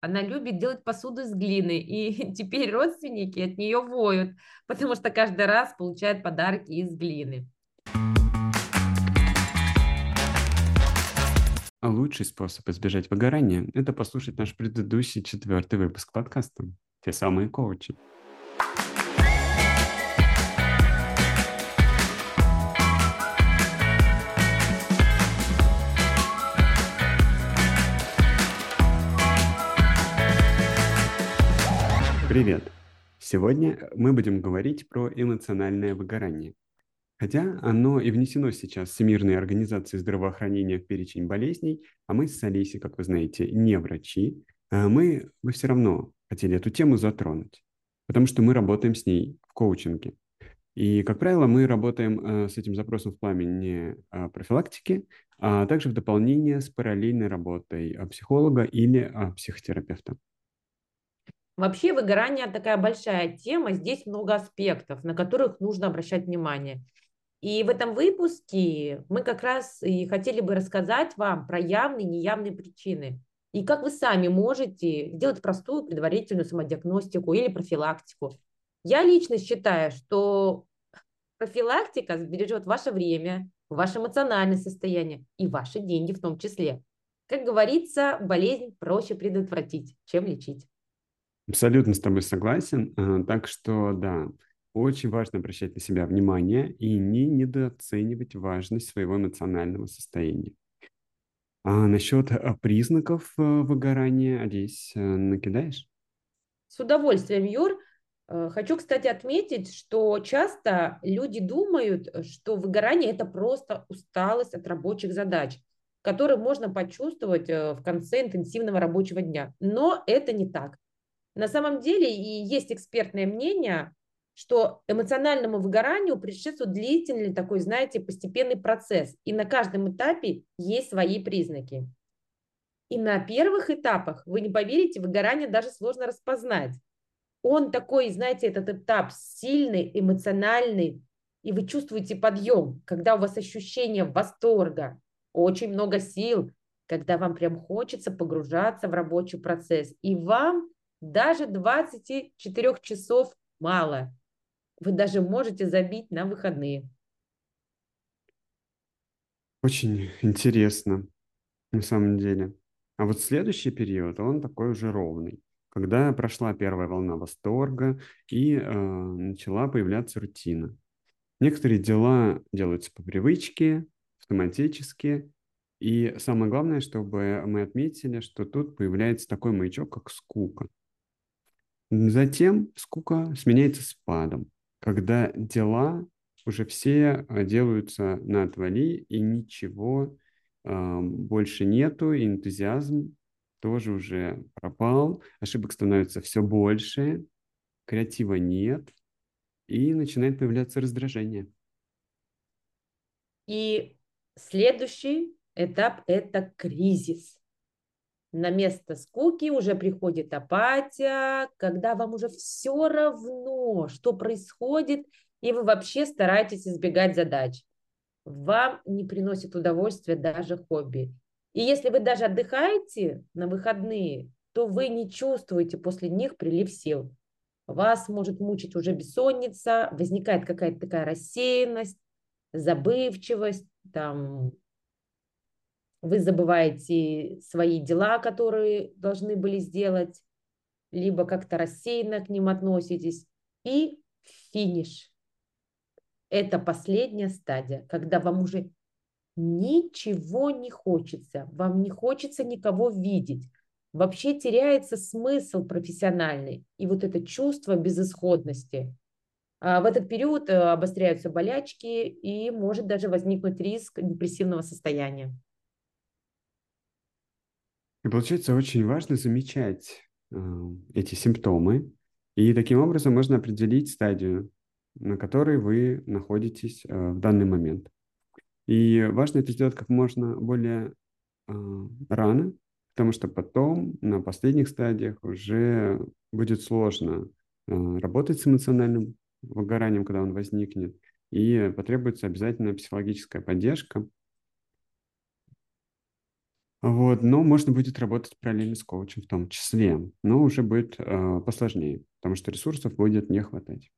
Она любит делать посуду из глины, и теперь родственники от нее воют, потому что каждый раз получает подарки из глины. А лучший способ избежать выгорания – это послушать наш предыдущий четвертый выпуск подкаста «Те самые коучи». Привет! Сегодня мы будем говорить про эмоциональное выгорание. Хотя оно и внесено сейчас Всемирной организацией здравоохранения в перечень болезней, а мы с Алисей, как вы знаете, не врачи, а мы бы все равно хотели эту тему затронуть, потому что мы работаем с ней в коучинге. И, как правило, мы работаем э, с этим запросом в плане э, профилактики, а также в дополнение с параллельной работой психолога или психотерапевта. Вообще выгорание такая большая тема, здесь много аспектов, на которых нужно обращать внимание. И в этом выпуске мы как раз и хотели бы рассказать вам про явные и неявные причины. И как вы сами можете сделать простую предварительную самодиагностику или профилактику. Я лично считаю, что профилактика сбережет ваше время, ваше эмоциональное состояние и ваши деньги в том числе. Как говорится, болезнь проще предотвратить, чем лечить. Абсолютно с тобой согласен. А, так что, да, очень важно обращать на себя внимание и не недооценивать важность своего эмоционального состояния. А насчет а, признаков э, выгорания, здесь э, накидаешь? С удовольствием, Юр. Э, хочу, кстати, отметить, что часто люди думают, что выгорание – это просто усталость от рабочих задач, которые можно почувствовать в конце интенсивного рабочего дня. Но это не так. На самом деле и есть экспертное мнение, что эмоциональному выгоранию предшествует длительный такой, знаете, постепенный процесс. И на каждом этапе есть свои признаки. И на первых этапах, вы не поверите, выгорание даже сложно распознать. Он такой, знаете, этот этап сильный, эмоциональный, и вы чувствуете подъем, когда у вас ощущение восторга, очень много сил, когда вам прям хочется погружаться в рабочий процесс. И вам даже 24 часов мало вы даже можете забить на выходные. Очень интересно, на самом деле. А вот следующий период, он такой уже ровный. Когда прошла первая волна восторга и э, начала появляться рутина. Некоторые дела делаются по привычке, автоматически. И самое главное, чтобы мы отметили, что тут появляется такой маячок, как скука. Затем скука сменяется спадом когда дела уже все а, делаются на отвали, и ничего э, больше нету, и энтузиазм тоже уже пропал, ошибок становится все больше, креатива нет, и начинает появляться раздражение. И следующий этап – это кризис на место скуки уже приходит апатия, когда вам уже все равно, что происходит, и вы вообще стараетесь избегать задач. Вам не приносит удовольствия даже хобби. И если вы даже отдыхаете на выходные, то вы не чувствуете после них прилив сил. Вас может мучить уже бессонница, возникает какая-то такая рассеянность, забывчивость, там, вы забываете свои дела, которые должны были сделать, либо как-то рассеянно к ним относитесь. И финиш. Это последняя стадия, когда вам уже ничего не хочется, вам не хочется никого видеть. Вообще теряется смысл профессиональный и вот это чувство безысходности. А в этот период э, обостряются болячки и может даже возникнуть риск депрессивного состояния. И получается очень важно замечать э, эти симптомы, и таким образом можно определить стадию, на которой вы находитесь э, в данный момент. И важно это сделать как можно более э, рано, потому что потом на последних стадиях уже будет сложно э, работать с эмоциональным выгоранием, когда он возникнет, и потребуется обязательно психологическая поддержка, Вот, но можно будет работать параллельно с коучем в том числе, но уже будет э, посложнее, потому что ресурсов будет не хватать.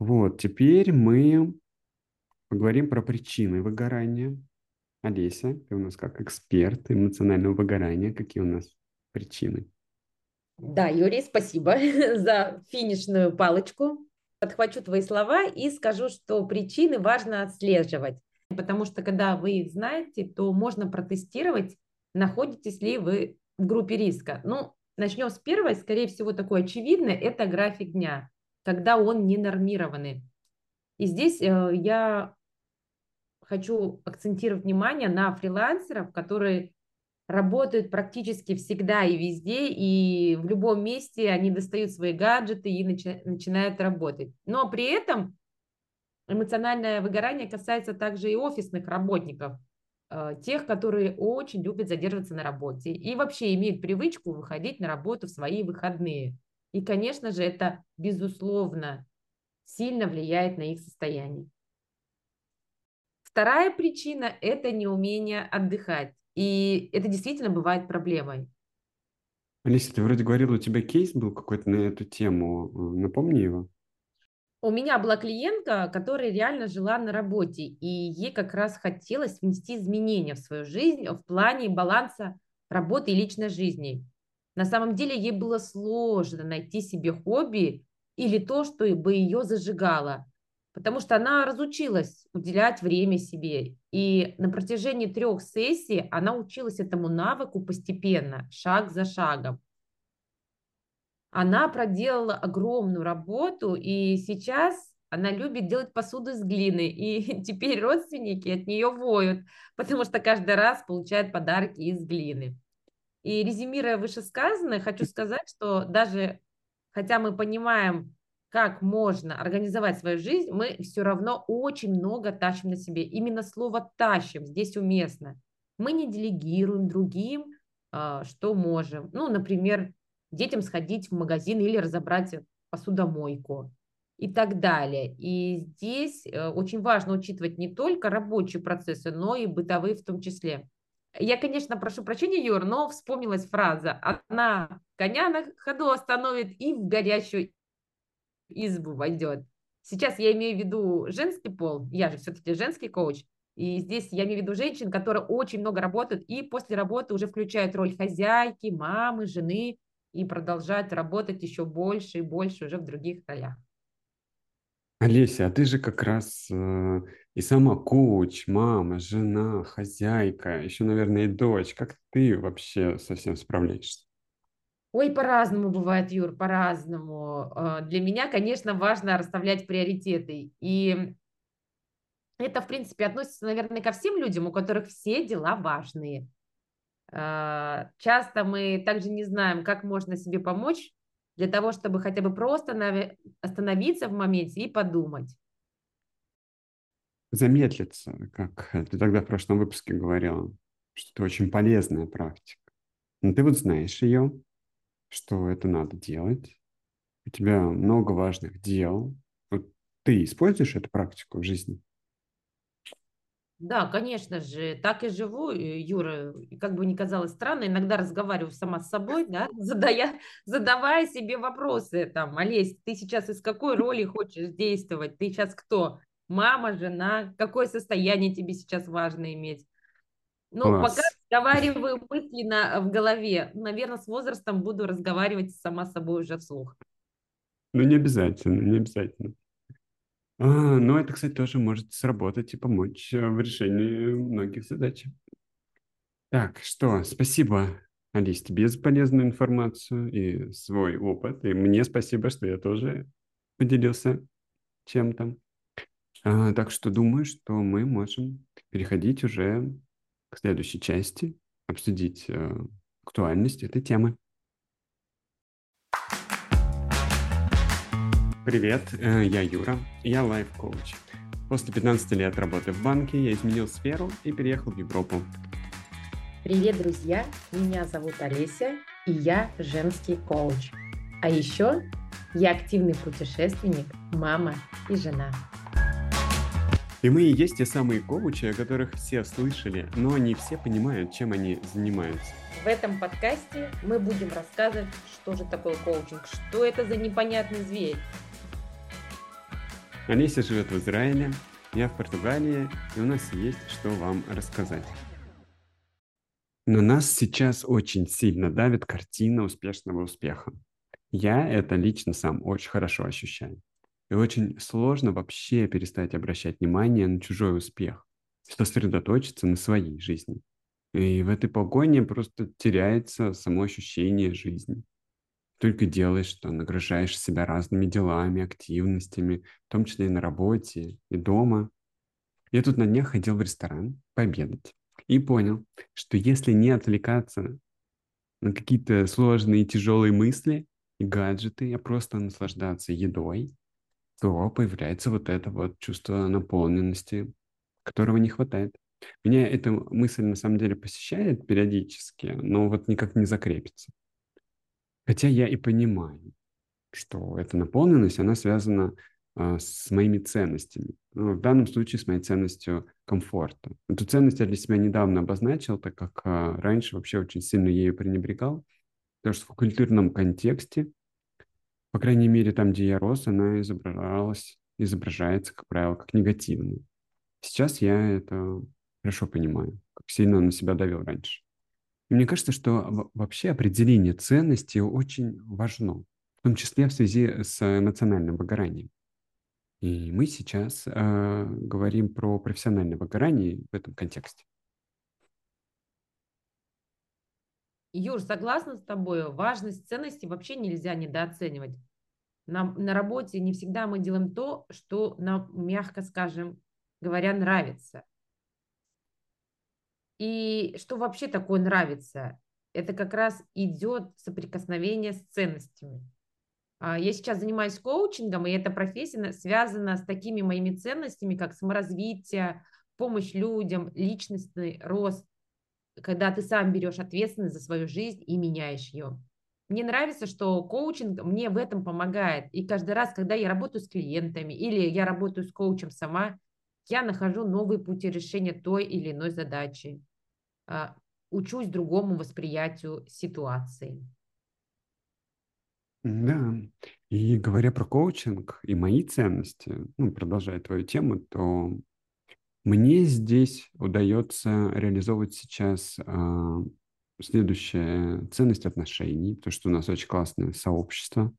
Вот, теперь мы поговорим про причины выгорания. Олеся, ты у нас как эксперт эмоционального выгорания. Какие у нас причины? Да, Юрий, спасибо за финишную палочку. Подхвачу твои слова и скажу, что причины важно отслеживать потому что когда вы их знаете, то можно протестировать, находитесь ли вы в группе риска. Ну, начнем с первой, скорее всего, такой очевидный, это график дня, когда он не нормированный. И здесь э, я хочу акцентировать внимание на фрилансеров, которые работают практически всегда и везде, и в любом месте они достают свои гаджеты и начи- начинают работать. Но при этом Эмоциональное выгорание касается также и офисных работников, э, тех, которые очень любят задерживаться на работе и вообще имеют привычку выходить на работу в свои выходные. И, конечно же, это, безусловно, сильно влияет на их состояние. Вторая причина – это неумение отдыхать. И это действительно бывает проблемой. Алиса, ты вроде говорила, у тебя кейс был какой-то на эту тему. Напомни его. У меня была клиентка, которая реально жила на работе, и ей как раз хотелось внести изменения в свою жизнь в плане баланса работы и личной жизни. На самом деле ей было сложно найти себе хобби или то, что бы ее зажигало, потому что она разучилась уделять время себе. И на протяжении трех сессий она училась этому навыку постепенно, шаг за шагом она проделала огромную работу, и сейчас она любит делать посуду из глины, и теперь родственники от нее воют, потому что каждый раз получает подарки из глины. И резюмируя вышесказанное, хочу сказать, что даже хотя мы понимаем, как можно организовать свою жизнь, мы все равно очень много тащим на себе. Именно слово «тащим» здесь уместно. Мы не делегируем другим, а, что можем. Ну, например, детям сходить в магазин или разобрать посудомойку и так далее. И здесь э, очень важно учитывать не только рабочие процессы, но и бытовые в том числе. Я, конечно, прошу прощения, Юр, но вспомнилась фраза «Она коня на ходу остановит и в горящую избу войдет». Сейчас я имею в виду женский пол, я же все-таки женский коуч, и здесь я имею в виду женщин, которые очень много работают и после работы уже включают роль хозяйки, мамы, жены, и продолжать работать еще больше и больше уже в других ролях. Олеся, а ты же как раз э, и сама коуч, мама, жена, хозяйка, еще, наверное, и дочь. Как ты вообще совсем справляешься? Ой, по-разному бывает, Юр, по-разному. Э, для меня, конечно, важно расставлять приоритеты. И это, в принципе, относится, наверное, ко всем людям, у которых все дела важные. А, часто мы также не знаем, как можно себе помочь для того, чтобы хотя бы просто остановиться в моменте и подумать. Замедлиться, как ты тогда в прошлом выпуске говорила, что это очень полезная практика. Но ты вот знаешь ее, что это надо делать. У тебя много важных дел. Вот ты используешь эту практику в жизни? Да, конечно же, так и живу, Юра, как бы ни казалось странно, иногда разговариваю сама с собой, да, задая, задавая себе вопросы, там, Олесь, ты сейчас из какой роли хочешь действовать, ты сейчас кто, мама, жена, какое состояние тебе сейчас важно иметь? Ну, Класс. пока разговариваю мысленно в голове, наверное, с возрастом буду разговаривать сама с собой уже вслух. Ну, не обязательно, не обязательно. А, ну, это, кстати, тоже может сработать и помочь э, в решении многих задач. Так, что, спасибо, Алис, тебе за полезную информацию и свой опыт. И мне спасибо, что я тоже поделился чем-то. А, так что думаю, что мы можем переходить уже к следующей части, обсудить э, актуальность этой темы. Привет, э, я Юра, я лайф-коуч. После 15 лет работы в банке я изменил сферу и переехал в Европу. Привет, друзья! Меня зовут Олеся, и я женский коуч. А еще я активный путешественник, мама и жена. И мы и есть те самые коучи, о которых все слышали, но не все понимают, чем они занимаются. В этом подкасте мы будем рассказывать, что же такое коучинг, что это за непонятный зверь. Олеся живет в Израиле, я в Португалии, и у нас есть что вам рассказать. Но нас сейчас очень сильно давит картина успешного успеха. Я это лично сам очень хорошо ощущаю. И очень сложно вообще перестать обращать внимание на чужой успех, сосредоточиться на своей жизни. И в этой погоне просто теряется само ощущение жизни. Только делаешь что, нагружаешь себя разными делами, активностями, в том числе и на работе, и дома. Я тут на днях ходил в ресторан пообедать и понял, что если не отвлекаться на какие-то сложные и тяжелые мысли и гаджеты, а просто наслаждаться едой, то появляется вот это вот чувство наполненности, которого не хватает. Меня эта мысль на самом деле посещает периодически, но вот никак не закрепится. Хотя я и понимаю, что эта наполненность, она связана а, с моими ценностями. Ну, в данном случае с моей ценностью комфорта. Эту ценность я для себя недавно обозначил, так как а, раньше вообще очень сильно ею пренебрегал. Потому что в культурном контексте по крайней мере, там, где я рос, она изображалась, изображается, как правило, как негативная. Сейчас я это хорошо понимаю, как сильно на себя давил раньше. Мне кажется, что вообще определение ценности очень важно, в том числе в связи с эмоциональным выгоранием. И мы сейчас э, говорим про профессиональное выгорание в этом контексте. Юр, согласна с тобой, важность ценности вообще нельзя недооценивать. На, на работе не всегда мы делаем то, что нам, мягко скажем, говоря, нравится. И что вообще такое нравится? Это как раз идет соприкосновение с ценностями. А, я сейчас занимаюсь коучингом, и эта профессия связана с такими моими ценностями, как саморазвитие, помощь людям, личностный рост когда ты сам берешь ответственность за свою жизнь и меняешь ее. Мне нравится, что коучинг мне в этом помогает. И каждый раз, когда я работаю с клиентами или я работаю с коучем сама, я нахожу новые пути решения той или иной задачи. А, учусь другому восприятию ситуации. Да, и говоря про коучинг и мои ценности, ну, продолжая твою тему, то мне здесь удается реализовывать сейчас а, следующая ценность отношений, потому что у нас очень классное сообщество,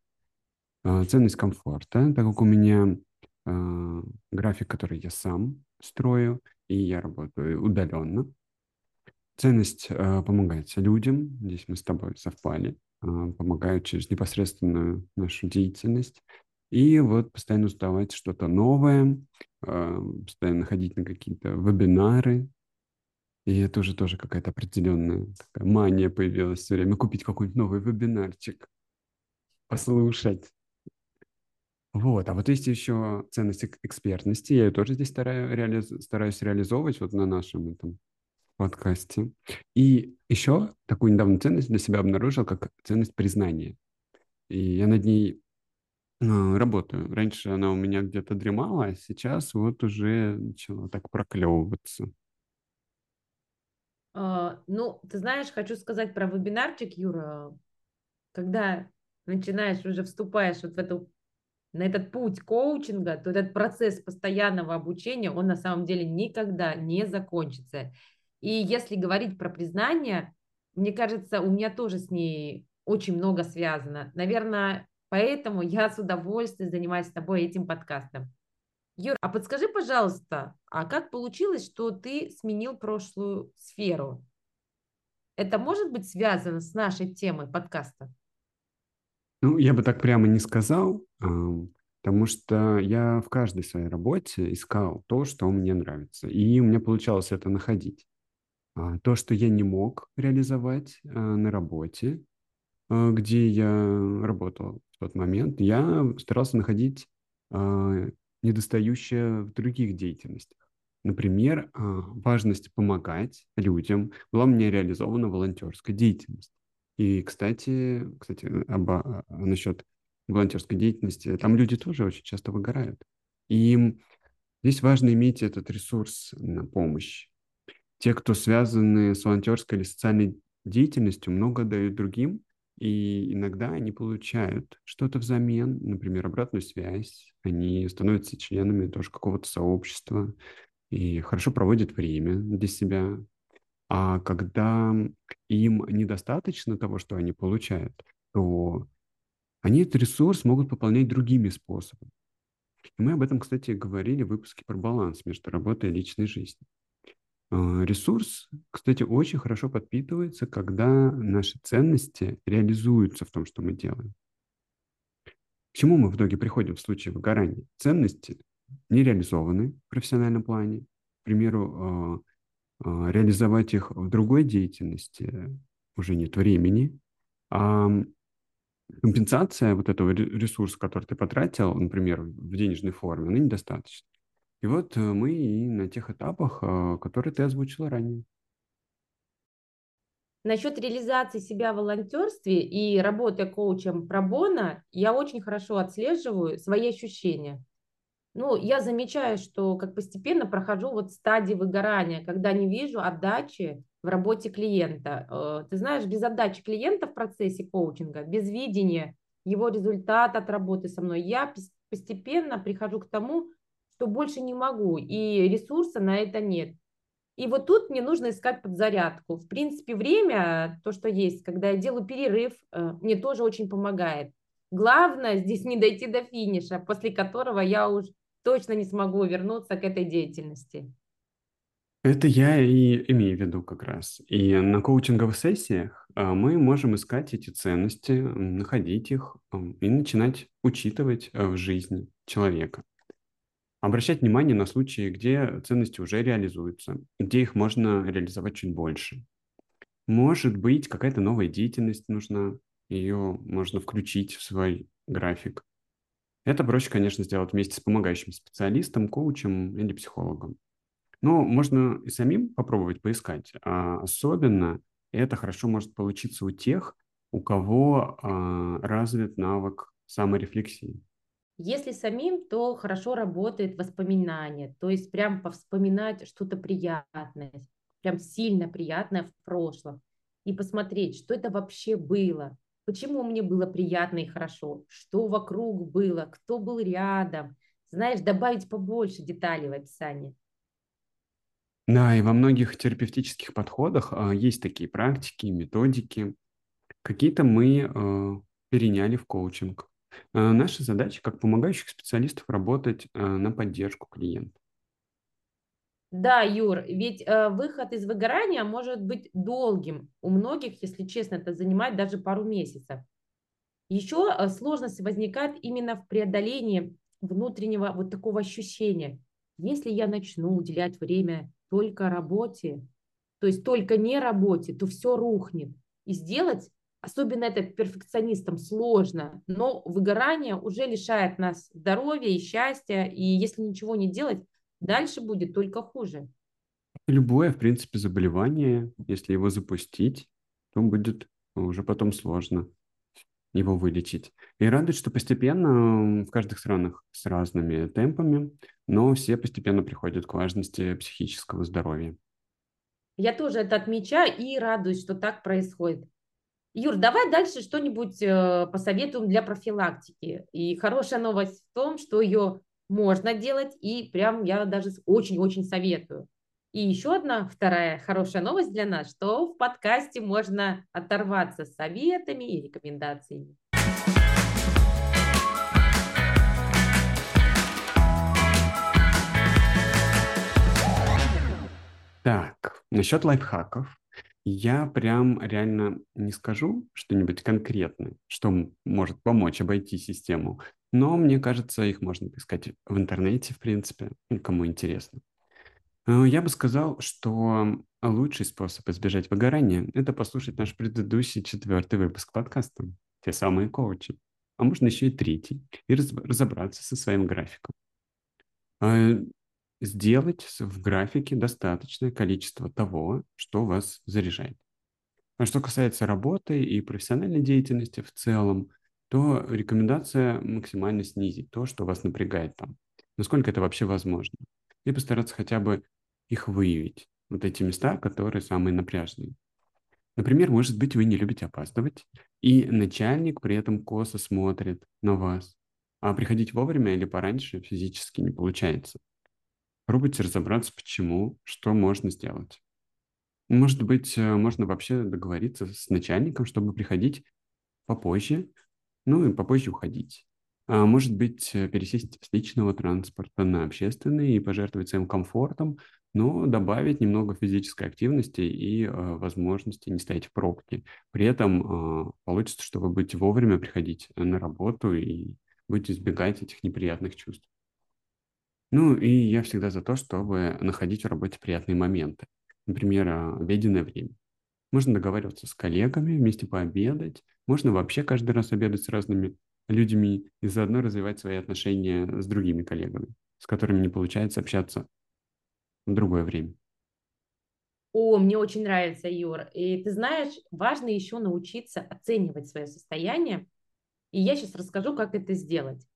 а, ценность комфорта, так как у меня а, график, который я сам строю, и я работаю удаленно. Ценность а, помогать людям, здесь мы с тобой совпали, а, помогают через непосредственную нашу деятельность. И вот постоянно уставать что-то новое, а, постоянно ходить на какие-то вебинары. И это уже тоже какая-то определенная такая мания появилась все время. Купить какой-нибудь новый вебинарчик, послушать. Вот, а вот есть еще ценность экспертности. Я ее тоже здесь стараю, реализ, стараюсь реализовывать вот на нашем этом подкасте. И еще такую недавно ценность для себя обнаружил, как ценность признания. И я над ней а, работаю. Раньше она у меня где-то дремала, а сейчас вот уже начала так проклевываться. А, ну, ты знаешь, хочу сказать про вебинарчик, Юра. Когда начинаешь, уже вступаешь вот в эту, на этот путь коучинга, то этот процесс постоянного обучения, он на самом деле никогда не закончится. И если говорить про признание, мне кажется, у меня тоже с ней очень много связано. Наверное, Поэтому я с удовольствием занимаюсь с тобой этим подкастом. Юр, а подскажи, пожалуйста, а как получилось, что ты сменил прошлую сферу? Это может быть связано с нашей темой подкаста? Ну, я бы так прямо не сказал, потому что я в каждой своей работе искал то, что мне нравится, и у меня получалось это находить. А то, что я не мог реализовать а, на работе, а, где я работал в тот момент, я старался находить а, недостающее в других деятельностях. Например, а, важность помогать людям была у меня реализована волонтерская деятельность. И, кстати, кстати об, насчет волонтерской деятельности, там люди тоже очень часто выгорают. И Здесь важно иметь этот ресурс на помощь. Те, кто связаны с волонтерской или социальной деятельностью, много дают другим, и иногда они получают что-то взамен, например, обратную связь. Они становятся членами тоже какого-то сообщества и хорошо проводят время для себя. А когда им недостаточно того, что они получают, то они этот ресурс могут пополнять другими способами. И мы об этом, кстати, говорили в выпуске про баланс между работой и личной жизнью. А, ресурс, кстати, очень хорошо подпитывается, когда наши ценности реализуются в том, что мы делаем. К чему мы в итоге приходим в случае выгорания? Ценности не реализованы в профессиональном плане. К примеру, а, реализовать их в другой деятельности уже нет времени. А компенсация вот этого ресурса, который ты потратил, например, в денежной форме, она недостаточна. И вот э, мы и на тех этапах, а, которые ты озвучила ранее. Насчет реализации себя в волонтерстве и работы коучем пробона я очень хорошо отслеживаю свои ощущения. Ну, я замечаю, что как постепенно прохожу вот стадии выгорания, когда не вижу отдачи в работе клиента. Э, ты знаешь, без отдачи клиента в процессе коучинга, без видения его результата от работы со мной, я постепенно прихожу к тому, что больше не могу, и ресурса на это нет. И вот тут мне нужно искать подзарядку. В принципе, время, то, что есть, когда я делаю перерыв, э, мне тоже очень помогает. Главное здесь не дойти до финиша, после которого я уж точно не смогу вернуться к этой деятельности. Это я и имею в виду как раз. И на коучинговых сессиях э, мы можем искать эти ценности, находить их и начинать учитывать э, в жизни человека обращать внимание на случаи, где ценности уже реализуются, где их можно реализовать чуть больше. Может быть, какая-то новая деятельность нужна, ее можно включить в свой график. Это проще, конечно, сделать вместе с помогающим специалистом, коучем или психологом. Но можно и самим попробовать поискать. А особенно это хорошо может получиться у тех, у кого а, развит навык саморефлексии. Если самим, то хорошо работает воспоминание, то есть прям повспоминать что-то приятное, прям сильно приятное в прошлом, и посмотреть, что это вообще было, почему мне было приятно и хорошо, что вокруг было, кто был рядом, знаешь, добавить побольше деталей в описании. Да, и во многих терапевтических подходах а, есть такие практики, методики. Какие-то мы а, переняли в коучинг. Э, наша задача как помогающих специалистов работать э, на поддержку клиента. Да, Юр, ведь э, выход из выгорания может быть долгим. У многих, если честно, это занимает даже пару месяцев. Еще э, сложность возникает именно в преодолении внутреннего вот такого ощущения. Если я начну уделять время только работе, то есть только не работе, то все рухнет. И сделать особенно это перфекционистам сложно, но выгорание уже лишает нас здоровья и счастья, и если ничего не делать, дальше будет только хуже. Любое, в принципе, заболевание, если его запустить, то будет уже потом сложно его вылечить. И радует, что постепенно в каждых странах с разными темпами, но все постепенно приходят к важности психического здоровья. Я тоже это отмечаю и радуюсь, что так происходит. Юр, давай дальше что-нибудь э, посоветуем для профилактики. И хорошая новость в том, что ее можно делать, и прям я даже очень-очень советую. И еще одна, вторая хорошая новость для нас, что в подкасте можно оторваться с советами и рекомендациями. Так, насчет лайфхаков. Я прям реально не скажу что-нибудь конкретное, что может помочь обойти систему, но мне кажется, их можно поискать в интернете, в принципе, кому интересно. Э, я бы сказал, что лучший способ избежать выгорания – это послушать наш предыдущий четвертый выпуск подкаста «Те самые коучи». А можно еще и третий, и разобраться со своим графиком. Сделать в графике достаточное количество того, что вас заряжает. А что касается работы и профессиональной деятельности в целом, то рекомендация максимально снизить то, что вас напрягает там. Насколько это вообще возможно. и постараться хотя бы их выявить. Вот эти места, которые самые напряжные. Например, может быть, вы не любите опаздывать, и начальник при этом косо смотрит на вас, а приходить вовремя или пораньше физически не получается. Пробуйте разобраться, почему, что можно сделать. Может быть, э, можно вообще договориться с начальником, чтобы приходить попозже, ну и попозже уходить. А может быть, э, пересесть с личного транспорта на общественный и пожертвовать своим комфортом, но добавить немного физической активности и э, возможности не стоять в пробке. При этом э, получится, что вы будете вовремя приходить на работу и будете избегать этих неприятных чувств. Ну и я всегда за то, чтобы находить в работе приятные моменты. Например, э, обеденное время. Можно договариваться с коллегами, вместе пообедать. Можно вообще каждый раз обедать с разными людьми и заодно развивать свои отношения с другими коллегами, с которыми не получается общаться в другое время. О, мне очень нравится, Юр. И ты знаешь, важно еще научиться оценивать свое состояние. И я сейчас расскажу, как это сделать.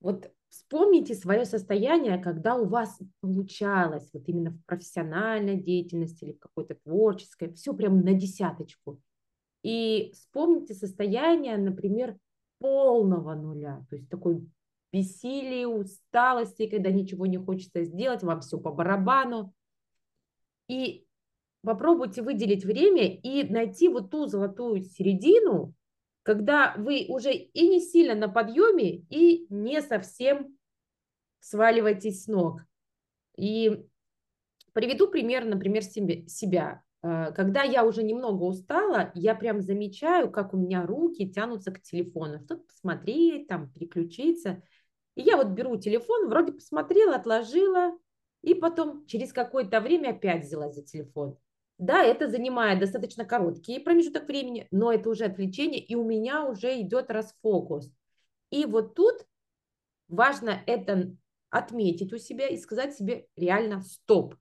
Вот вспомните свое состояние, когда у вас получалось, вот именно в профессиональной деятельности или в какой-то творческой, все прям на десяточку. И вспомните состояние, например, полного нуля, то есть такой бессилие, усталости, когда ничего не хочется сделать, вам все по барабану. И попробуйте выделить время и найти вот ту золотую середину, когда вы уже и не сильно на подъеме, и не совсем сваливаетесь с ног. И приведу пример, например, себя. Э, когда я уже немного устала, я прям замечаю, как у меня руки тянутся к телефону, что-то посмотреть, там, переключиться. И я вот беру телефон, вроде посмотрела, отложила, и потом через какое-то время опять взялась за телефон. Да, это занимает достаточно короткий промежуток времени, но это уже отвлечение, и у меня уже идет расфокус. И вот тут важно это отметить у себя и сказать себе реально стоп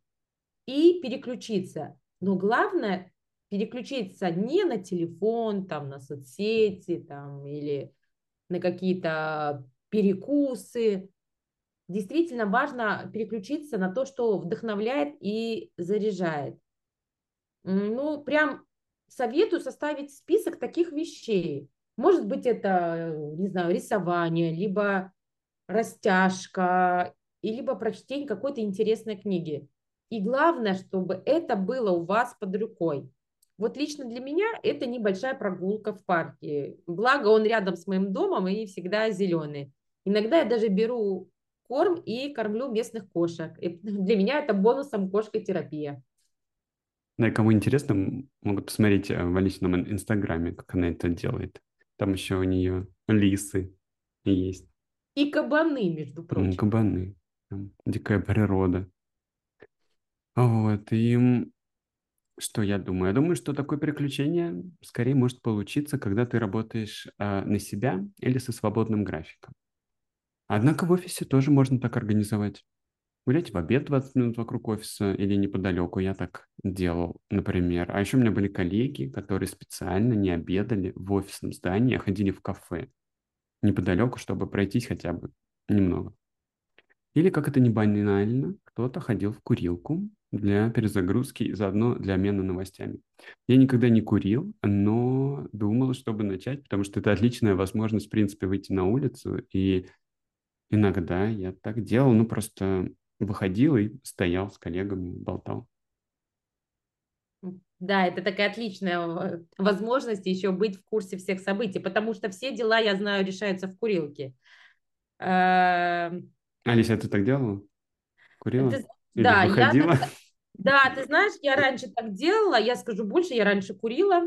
и переключиться. Но главное переключиться не на телефон, там, на соцсети там, или на какие-то перекусы. Действительно важно переключиться на то, что вдохновляет и заряжает. Ну, прям советую составить список таких вещей. Может быть, это, не знаю, рисование, либо растяжка, и либо прочтение какой-то интересной книги. И главное, чтобы это было у вас под рукой. Вот лично для меня это небольшая прогулка в парке. Благо он рядом с моим домом и всегда зеленый. Иногда я даже беру корм и кормлю местных кошек. И для меня это бонусом кошка-терапия. Да, и кому интересно, могут посмотреть э, в личном инстаграме, как она это делает. Там еще у нее лисы есть. И кабаны, между прочим. Кабаны. Там дикая природа. Вот, и что я думаю? Я думаю, что такое приключение скорее может получиться, когда ты работаешь а, на себя или со свободным графиком. Однако в офисе тоже можно так организовать. Гулять в обед 20 минут вокруг офиса или неподалеку. Я так делал, например. А еще у меня были коллеги, которые специально не обедали в офисном здании, а ходили в кафе неподалеку, чтобы пройтись хотя бы немного. Или, как это не банально, кто-то ходил в курилку для перезагрузки и заодно для обмена новостями. Я никогда не курил, но думал, чтобы начать, потому что это отличная возможность, в принципе, выйти на улицу. И иногда я так делал, ну просто выходил и стоял с коллегами, болтал. Да, это такая отличная возможность еще быть в курсе всех событий, потому что все дела, я знаю, решаются в курилке. Эм, Алиса, ты так делала? Курила? Ты, Или да, выходила? Я, да, ты знаешь, я раньше так делала, я скажу больше, я раньше курила,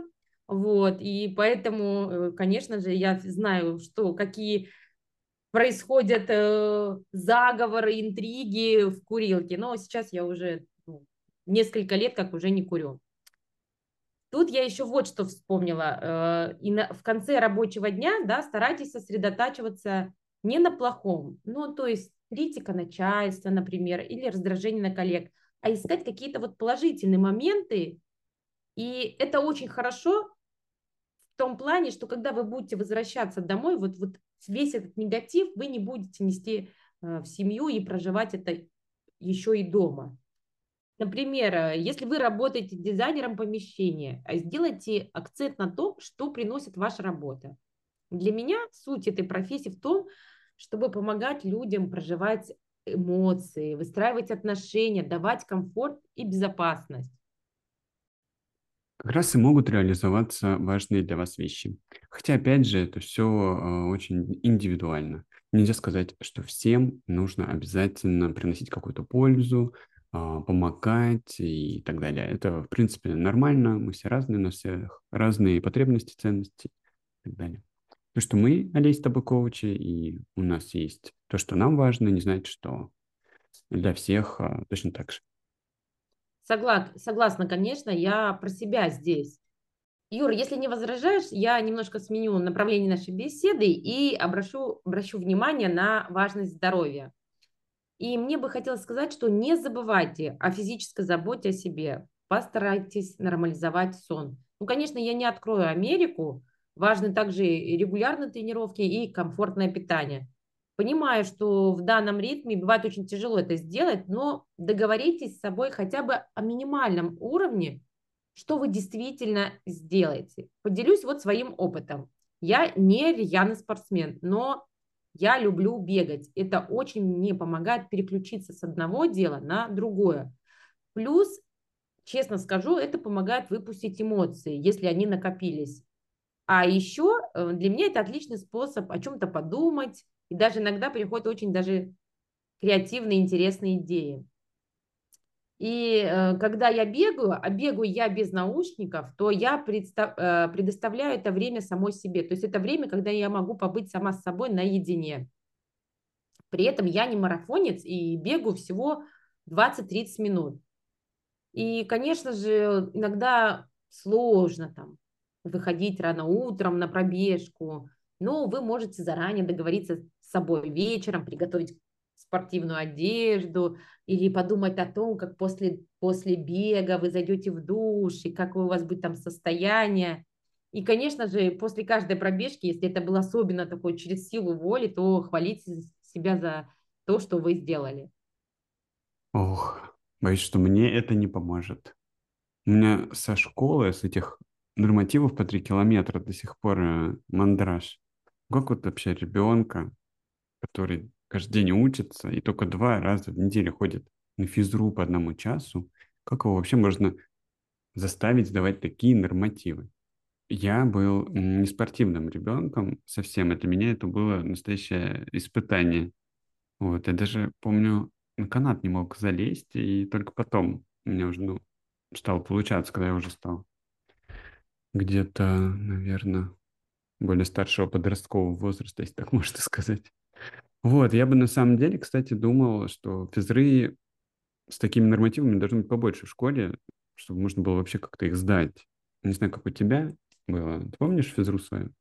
вот, и поэтому, э, конечно же, я знаю, что какие происходят э, заговоры, интриги в курилке, но сейчас я уже ну, несколько лет как уже не курю. Тут я еще вот что вспомнила. Э, и на, в конце рабочего дня, да, старайтесь сосредотачиваться не на плохом, ну, то есть критика начальства, например, или раздражение на коллег, а искать какие-то вот положительные моменты. И это очень хорошо в том плане, что когда вы будете возвращаться домой, вот, вот весь этот негатив вы не будете нести э, в семью и проживать это еще и дома. Например, э, если вы работаете дизайнером помещения, а сделайте акцент на том, что приносит ваша работа. Для меня суть этой профессии в том, чтобы помогать людям проживать эмоции, выстраивать отношения, давать комфорт и безопасность. Как раз и могут реализоваться важные для вас вещи. Хотя, опять же, это все э, очень индивидуально. Нельзя сказать, что всем нужно обязательно приносить какую-то пользу, а, помогать и так далее. Это, в принципе, нормально, мы все разные, у нас всех разные потребности, ценности и так далее. То, что мы, Олесь, с тобой коучи, и у нас есть то, что нам важно, не значит, что для всех а, точно так же. Согласна, согласна, конечно, я про себя здесь. Юра, если не возражаешь, я немножко сменю направление нашей беседы и обращу, обращу внимание на важность здоровья. И мне бы хотелось сказать, что не забывайте о физической заботе о себе. Постарайтесь нормализовать сон. Ну, конечно, я не открою Америку. Важны также регулярные тренировки и комфортное питание. Понимаю, что в данном ритме бывает очень тяжело это сделать, но договоритесь с собой хотя бы о минимальном уровне, что вы действительно сделаете. Поделюсь вот своим опытом. Я не рьяный спортсмен, но я люблю бегать. Это очень мне помогает переключиться с одного дела на другое. Плюс, честно скажу, это помогает выпустить эмоции, если они накопились. А еще э, для меня это отличный способ о чем-то подумать, и даже иногда приходят очень даже креативные, интересные идеи. И э, когда я бегаю, а бегаю я без наушников, то я представ, э, предоставляю это время самой себе. То есть это время, когда я могу побыть сама с собой наедине. При этом я не марафонец и бегаю всего 20-30 минут. И, конечно же, иногда сложно там выходить рано утром на пробежку, но вы можете заранее договориться с собой вечером, приготовить спортивную одежду или подумать о том, как после, после бега вы зайдете в душ и как у вас будет там состояние. И, конечно же, после каждой пробежки, если это было особенно такое через силу воли, то хвалите себя за то, что вы сделали. Ох, боюсь, что мне это не поможет. У меня со школы, с этих нормативов по три километра до сих пор э, мандраж. Как вот вообще ребенка, который каждый день учится и только два раза в неделю ходит на физру по одному часу, как его вообще можно заставить сдавать такие нормативы? Я был не спортивным ребенком совсем, это меня это было настоящее испытание. Вот, я даже помню, на канат не мог залезть, и только потом меня уже ну, стало получаться, когда я уже стал где-то, наверное, более старшего подросткового возраста, если так можно сказать. Вот, я бы на самом деле, кстати, думал, что физры с такими нормативами должны быть побольше в школе, чтобы можно было вообще как-то их сдать. Не знаю, как у тебя было. Ты помнишь физру свою?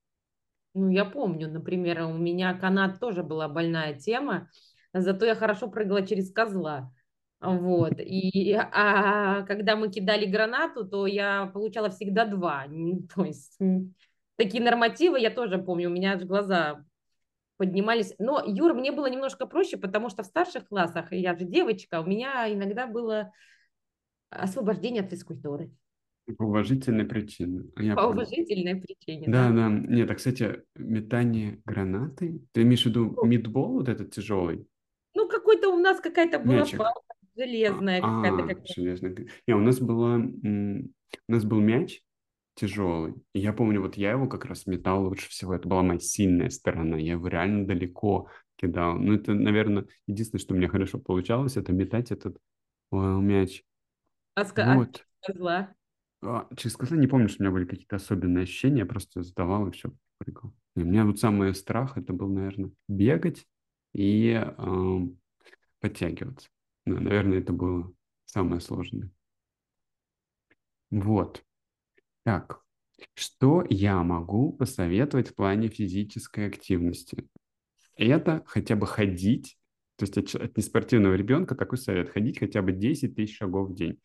Ну, я помню, например, у меня канат тоже была больная тема, зато я хорошо прыгала через козла. Вот. И а когда мы кидали гранату, то я получала всегда два. То есть такие нормативы я тоже помню, у меня аж глаза поднимались. Но, Юр, мне было немножко проще, потому что в старших классах, я же девочка, у меня иногда было освобождение от физкультуры. По уважительной причине. Я По понял. уважительной причине, да. Да, да. Нет, а, кстати, метание гранаты. Ты имеешь в виду ну, мидбол вот этот тяжелый? Ну, какой-то у нас какая-то была Мячик. палка железная. А, какая-то, а, железная. Не, у нас была... У нас был мяч, тяжелый. И я помню, вот я его как раз метал лучше всего. Это была моя сильная сторона. Я его реально далеко кидал. Ну, это, наверное, единственное, что у меня хорошо получалось, это метать этот э, мяч. А, а вот. а козла? А, через козла не помню, что у меня были какие-то особенные ощущения. Я просто сдавал и все, прыгал. И у меня вот самый страх, это был, наверное, бегать и э, подтягиваться. Ну, наверное, это было самое сложное. Вот. Так, что я могу посоветовать в плане физической активности? Это хотя бы ходить, то есть от, от неспортивного ребенка такой совет, ходить хотя бы 10 тысяч шагов в день.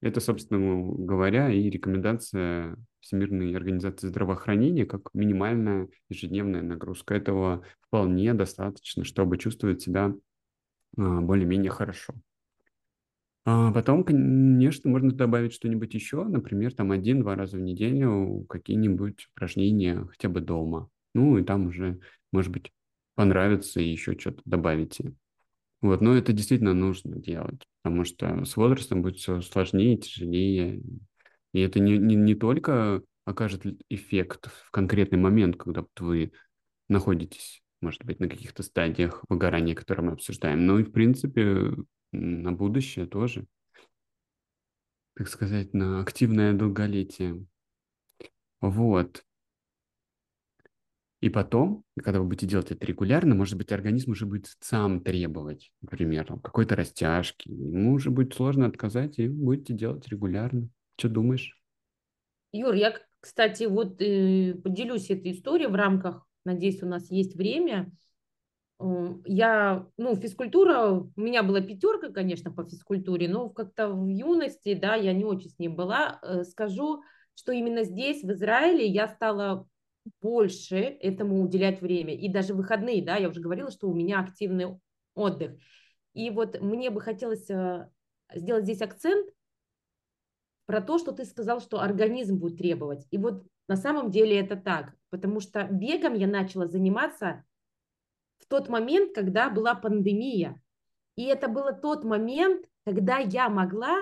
Это, собственно говоря, и рекомендация Всемирной организации здравоохранения как минимальная ежедневная нагрузка. Этого вполне достаточно, чтобы чувствовать себя а, более-менее хорошо. А потом, конечно, можно добавить что-нибудь еще, например, там один-два раза в неделю какие-нибудь упражнения хотя бы дома. Ну, и там уже, может быть, понравится и еще что-то добавите. Вот, но это действительно нужно делать, потому что с возрастом будет все сложнее, тяжелее. И это не, не, не только окажет эффект в конкретный момент, когда вы находитесь, может быть, на каких-то стадиях выгорания, которые мы обсуждаем, но и, в принципе, на будущее тоже, так сказать, на активное долголетие. Вот. И потом, когда вы будете делать это регулярно, может быть, организм уже будет сам требовать, например, какой-то растяжки. Ему уже будет сложно отказать, и будете делать регулярно. Что думаешь? Юр, я, кстати, вот э, поделюсь этой историей в рамках, надеюсь, у нас есть время. Я, ну, физкультура, у меня была пятерка, конечно, по физкультуре, но как-то в юности, да, я не очень с ним была. Э, скажу, что именно здесь, в Израиле, я стала больше этому уделять время. И даже выходные, да, я уже говорила, что у меня активный отдых. И вот мне бы хотелось э, сделать здесь акцент про то, что ты сказал, что организм будет требовать. И вот на самом деле это так, потому что бегом я начала заниматься тот момент, когда была пандемия. И это был тот момент, когда я могла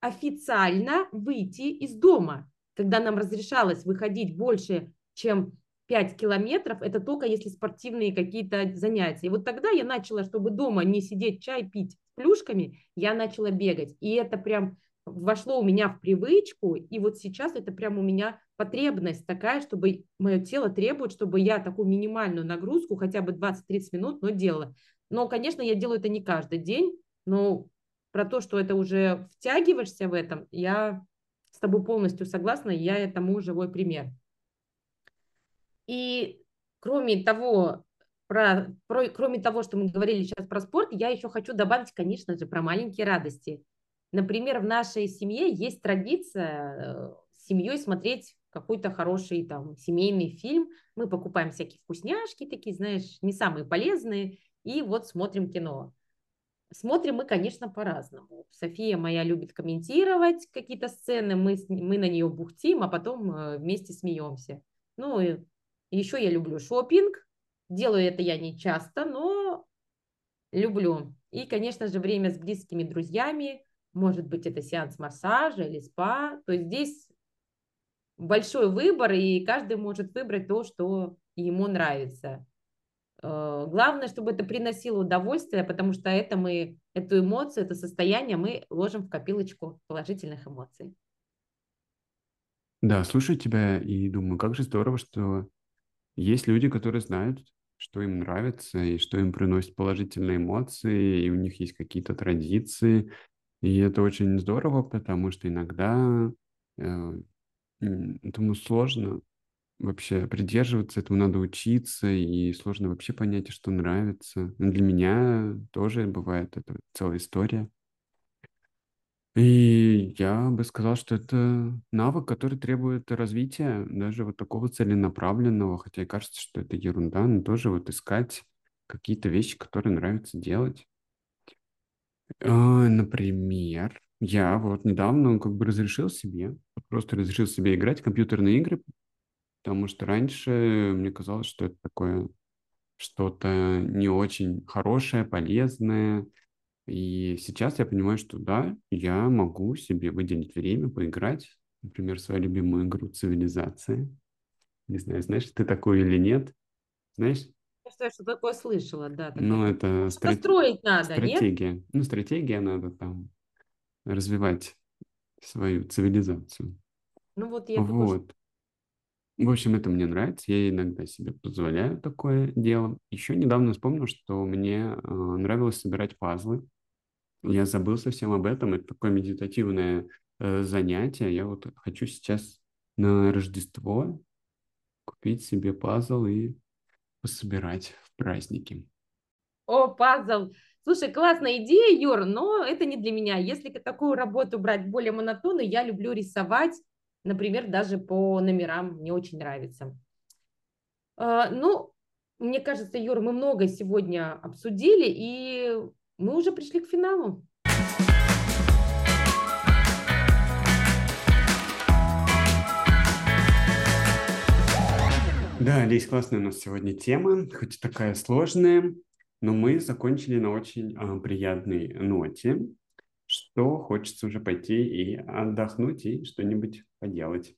официально выйти из дома, когда нам разрешалось выходить больше чем 5 километров, это только если спортивные какие-то занятия. И вот тогда я начала, чтобы дома не сидеть чай пить с плюшками, я начала бегать. И это прям вошло у меня в привычку, и вот сейчас это прям у меня потребность такая, чтобы мое тело требует, чтобы я такую минимальную нагрузку, хотя бы 20-30 минут, но делала. Но, конечно, я делаю это не каждый день, но про то, что это уже втягиваешься в этом, я с тобой полностью согласна, я этому живой пример. И кроме того, про, про, кроме того, что мы говорили сейчас про спорт, я еще хочу добавить, конечно же, про маленькие радости. Например, в нашей семье есть традиция э, с семьей смотреть какой-то хороший там семейный фильм. Мы покупаем всякие вкусняшки такие, знаешь, не самые полезные, и вот смотрим кино. Смотрим мы, конечно, по-разному. София моя любит комментировать какие-то сцены, мы, мы на нее бухтим, а потом э, вместе смеемся. Ну, и еще я люблю шопинг. Делаю это я не часто, но люблю. И, конечно же, время с близкими друзьями. Может быть, это сеанс массажа или спа. То здесь большой выбор, и каждый может выбрать то, что ему нравится. Э, главное, чтобы это приносило удовольствие, потому что это мы, эту эмоцию, это состояние мы ложим в копилочку положительных эмоций. Да, слушаю тебя и думаю, как же здорово, что есть люди, которые знают, что им нравится и что им приносит положительные эмоции, и у них есть какие-то традиции. И это очень здорово, потому что иногда э, этому сложно вообще придерживаться, этому надо учиться, и сложно вообще понять, что нравится. Но для меня тоже бывает это целая история. И я бы сказал, что это навык, который требует развития, даже вот такого целенаправленного, хотя и кажется, что это ерунда, но тоже вот искать какие-то вещи, которые нравится делать. А, Например, я вот недавно как бы разрешил себе, просто разрешил себе играть в компьютерные игры, потому что раньше мне казалось, что это такое что-то не очень хорошее, полезное, и сейчас я понимаю, что да, я могу себе выделить время, поиграть, например, свою любимую игру «Цивилизация». Не знаю, знаешь ты такую или нет. Знаешь? Я что такое слышала, да. Такое. Ну, это страт... строить надо, стратегия. Нет? Ну, стратегия надо там развивать свою цивилизацию. Ну, вот я Вот. Такой... В общем, это мне нравится, я иногда себе позволяю такое дело. Еще недавно вспомнил, что мне э, нравилось собирать пазлы. Я забыл совсем об этом. Это такое медитативное э, занятие. Я вот хочу сейчас на Рождество купить себе пазл и пособирать в праздники. О, пазл! Слушай, классная идея, Юр, но это не для меня. Если такую работу брать более монотонную, я люблю рисовать, например, даже по номерам, мне очень нравится. А, ну, мне кажется, Юр, мы много сегодня обсудили, и мы уже пришли к финалу. Да, Лись, классная у нас сегодня тема, хоть и такая сложная, но мы закончили на очень а, приятной ноте, что хочется уже пойти и отдохнуть и что-нибудь поделать.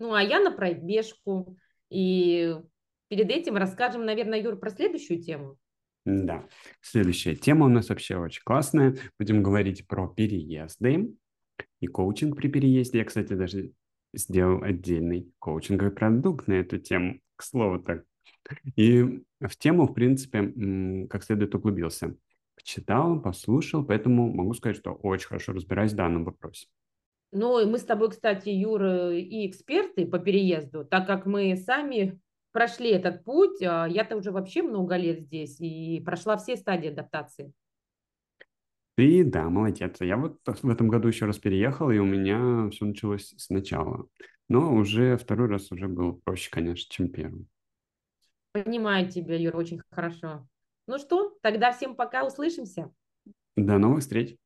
Ну, а я на пробежку. И перед этим расскажем, наверное, Юр, про следующую тему. Да, следующая тема у нас вообще очень классная. Будем говорить про переезды и коучинг при переезде. Я, кстати, даже сделал отдельный коучинговый продукт на эту тему, к слову так. И в тему, в принципе, как следует углубился. Почитал, послушал, поэтому могу сказать, что очень хорошо разбираюсь в данном вопросе. Ну, и мы с тобой, кстати, Юра, и эксперты по переезду, так как мы сами прошли этот путь. А я-то уже вообще много лет здесь и прошла все стадии адаптации. Ты, да, молодец. Я вот в этом году еще раз переехал, и у меня все началось сначала. Но уже второй раз уже было проще, конечно, чем первый. Понимаю тебя, Юра, очень хорошо. Ну что, тогда всем пока, услышимся. До новых встреч.